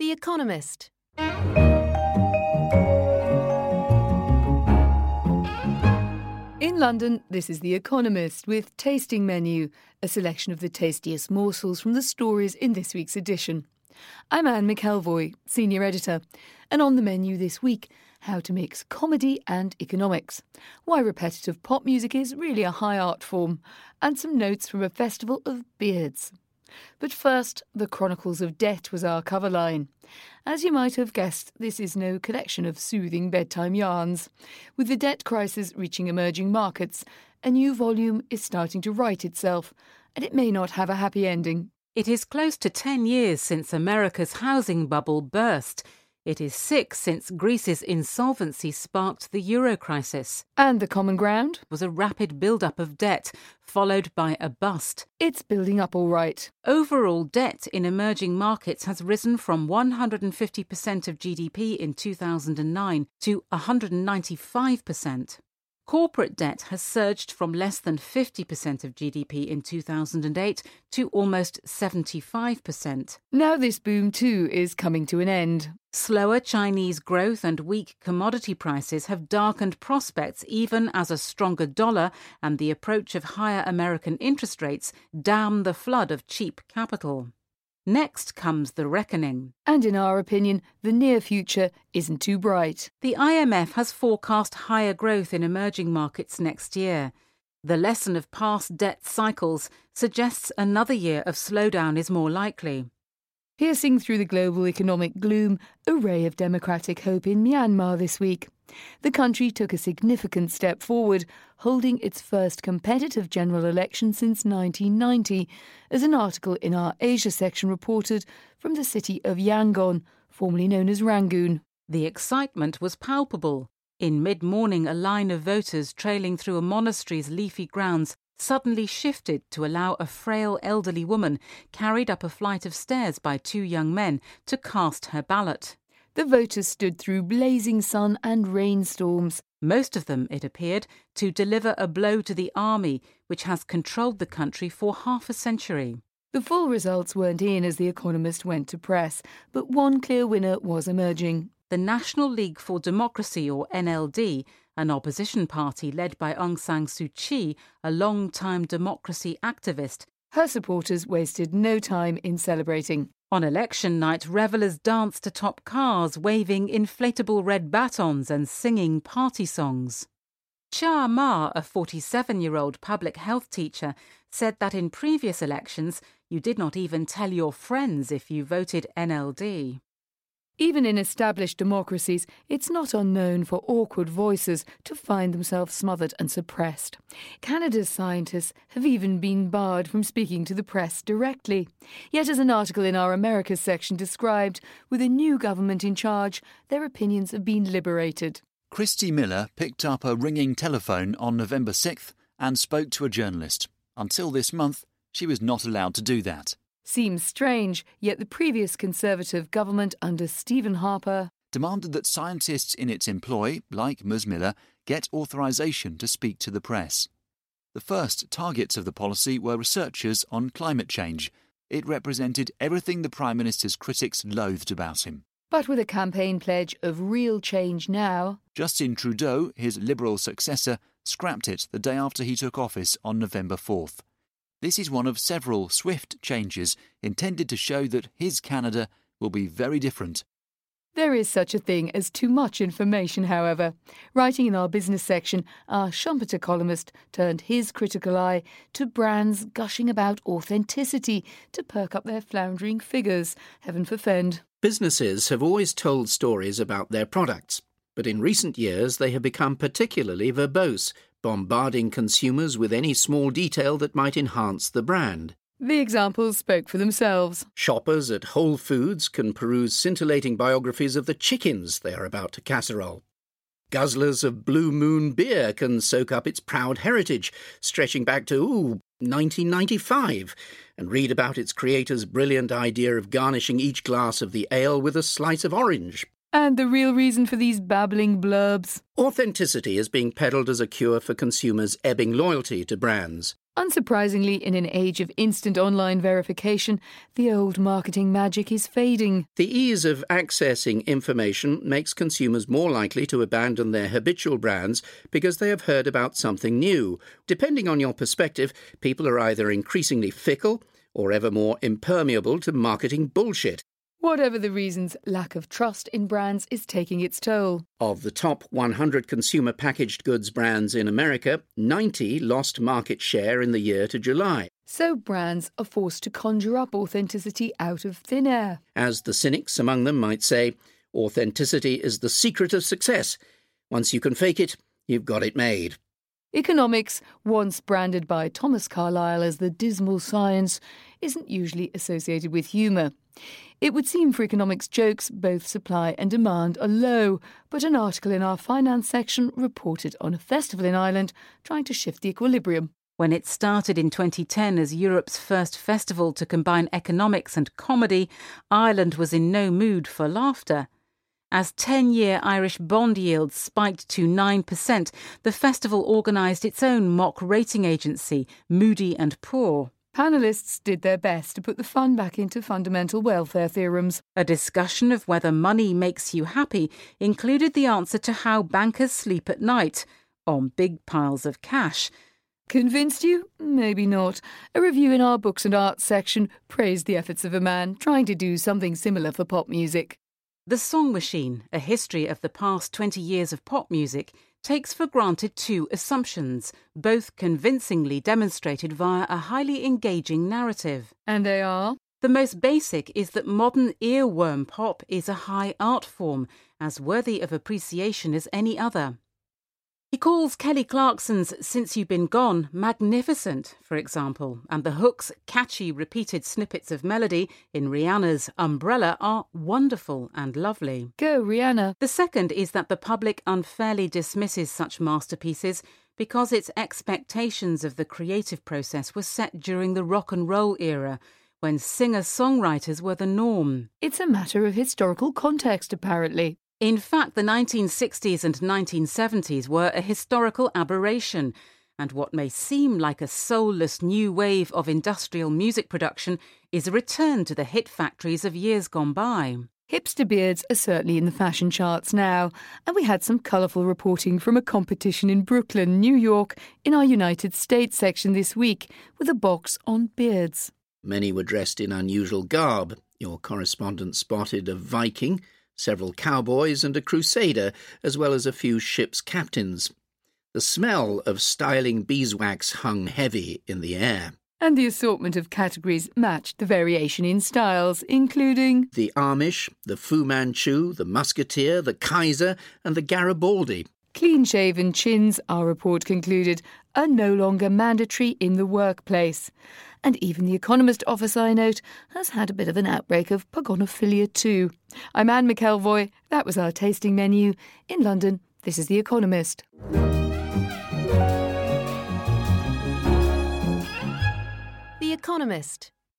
The Economist. In London, this is The Economist with Tasting Menu, a selection of the tastiest morsels from the stories in this week's edition. I'm Anne McElvoy, Senior Editor, and on the menu this week, how to mix comedy and economics, why repetitive pop music is really a high art form, and some notes from a festival of beards. But first, The Chronicles of Debt was our cover line. As you might have guessed, this is no collection of soothing bedtime yarns. With the debt crisis reaching emerging markets, a new volume is starting to write itself, and it may not have a happy ending. It is close to 10 years since America's housing bubble burst. It is six since Greece's insolvency sparked the euro crisis. And the common ground? was a rapid build-up of debt, followed by a bust. It's building up all right. Overall debt in emerging markets has risen from 150% of GDP in 2009 to 195%. Corporate debt has surged from less than 50% of GDP in 2008 to almost 75%. Now, this boom too is coming to an end. Slower Chinese growth and weak commodity prices have darkened prospects even as a stronger dollar and the approach of higher American interest rates dam the flood of cheap capital. Next comes the reckoning. And in our opinion, the near future isn't too bright. The IMF has forecast higher growth in emerging markets next year. The lesson of past debt cycles suggests another year of slowdown is more likely. Piercing through the global economic gloom, a ray of democratic hope in Myanmar this week. The country took a significant step forward, holding its first competitive general election since 1990, as an article in our Asia section reported from the city of Yangon, formerly known as Rangoon. The excitement was palpable. In mid morning, a line of voters trailing through a monastery's leafy grounds suddenly shifted to allow a frail elderly woman carried up a flight of stairs by two young men to cast her ballot. The voters stood through blazing sun and rainstorms. Most of them, it appeared, to deliver a blow to the army, which has controlled the country for half a century. The full results weren't in as The Economist went to press, but one clear winner was emerging. The National League for Democracy, or NLD, an opposition party led by Aung San Suu Kyi, a long-time democracy activist. Her supporters wasted no time in celebrating. On election night, revellers danced atop cars, waving inflatable red batons and singing party songs. Chia Ma, a 47 year old public health teacher, said that in previous elections you did not even tell your friends if you voted NLD. Even in established democracies, it's not unknown for awkward voices to find themselves smothered and suppressed. Canada's scientists have even been barred from speaking to the press directly. Yet, as an article in our Americas section described, with a new government in charge, their opinions have been liberated. Kristi Miller picked up a ringing telephone on November 6th and spoke to a journalist. Until this month, she was not allowed to do that. Seems strange, yet the previous Conservative government under Stephen Harper demanded that scientists in its employ, like Ms. Miller, get authorization to speak to the press. The first targets of the policy were researchers on climate change. It represented everything the Prime Minister's critics loathed about him. But with a campaign pledge of real change now, Justin Trudeau, his Liberal successor, scrapped it the day after he took office on November 4th. This is one of several swift changes intended to show that his Canada will be very different. There is such a thing as too much information, however. Writing in our business section, our Schumpeter columnist turned his critical eye to brands gushing about authenticity to perk up their floundering figures. Heaven forfend. Businesses have always told stories about their products, but in recent years they have become particularly verbose, bombarding consumers with any small detail that might enhance the brand. The examples spoke for themselves. Shoppers at Whole Foods can peruse scintillating biographies of the chickens they are about to casserole. Guzzlers of Blue Moon beer can soak up its proud heritage, stretching back to, ooh, 1995, and read about its creator's brilliant idea of garnishing each glass of the ale with a slice of orange. And the real reason for these babbling blurbs? Authenticity is being peddled as a cure for consumers' ebbing loyalty to brands. Unsurprisingly, in an age of instant online verification, the old marketing magic is fading. The ease of accessing information makes consumers more likely to abandon their habitual brands because they have heard about something new. Depending on your perspective, people are either increasingly fickle or ever more impermeable to marketing bullshit. Whatever the reasons, lack of trust in brands is taking its toll. Of the top 100 consumer packaged goods brands in America, 90 lost market share in the year to July. So brands are forced to conjure up authenticity out of thin air. As the cynics among them might say, authenticity is the secret of success. Once you can fake it, you've got it made. Economics, once branded by Thomas Carlyle as the dismal science, isn't usually associated with humour. It would seem for economics jokes, both supply and demand are low, but an article in our finance section reported on a festival in Ireland trying to shift the equilibrium. When it started in 2010 as Europe's first festival to combine economics and comedy, Ireland was in no mood for laughter. As 10 year Irish bond yields spiked to 9%, the festival organised its own mock rating agency, Moody and Poor. Panelists did their best to put the fun back into fundamental welfare theorems. A discussion of whether money makes you happy included the answer to how bankers sleep at night on big piles of cash. Convinced you? Maybe not. A review in our books and arts section praised the efforts of a man trying to do something similar for pop music. The Song Machine, a history of the past 20 years of pop music, takes for granted two assumptions, both convincingly demonstrated via a highly engaging narrative. And they are? The most basic is that modern earworm pop is a high art form, as worthy of appreciation as any other. He calls Kelly Clarkson's Since You've Been Gone magnificent, for example, and the hook's catchy repeated snippets of melody in Rihanna's Umbrella are wonderful and lovely. Go, Rihanna. The second is that the public unfairly dismisses such masterpieces because its expectations of the creative process were set during the rock and roll era when singer songwriters were the norm. It's a matter of historical context, apparently. In fact, the 1960s and 1970s were a historical aberration, and what may seem like a soulless new wave of industrial music production is a return to the hit factories of years gone by. Hipster beards are certainly in the fashion charts now, and we had some colourful reporting from a competition in Brooklyn, New York, in our United States section this week, with a box on beards. Many were dressed in unusual garb. Your correspondent spotted a Viking, several cowboys, and a crusader, as well as a few ship's captains. The smell of styling beeswax hung heavy in the air. And the assortment of categories matched the variation in styles, including the Amish, the Fu Manchu, the Musketeer, the Kaiser, and the Garibaldi. Clean shaven chins, our report concluded, are no longer mandatory in the workplace. And even the Economist office, I note, has had a bit of an outbreak of pogonophilia too. I'm Anne McElvoy. That was our tasting menu. In London, this is The Economist. The Economist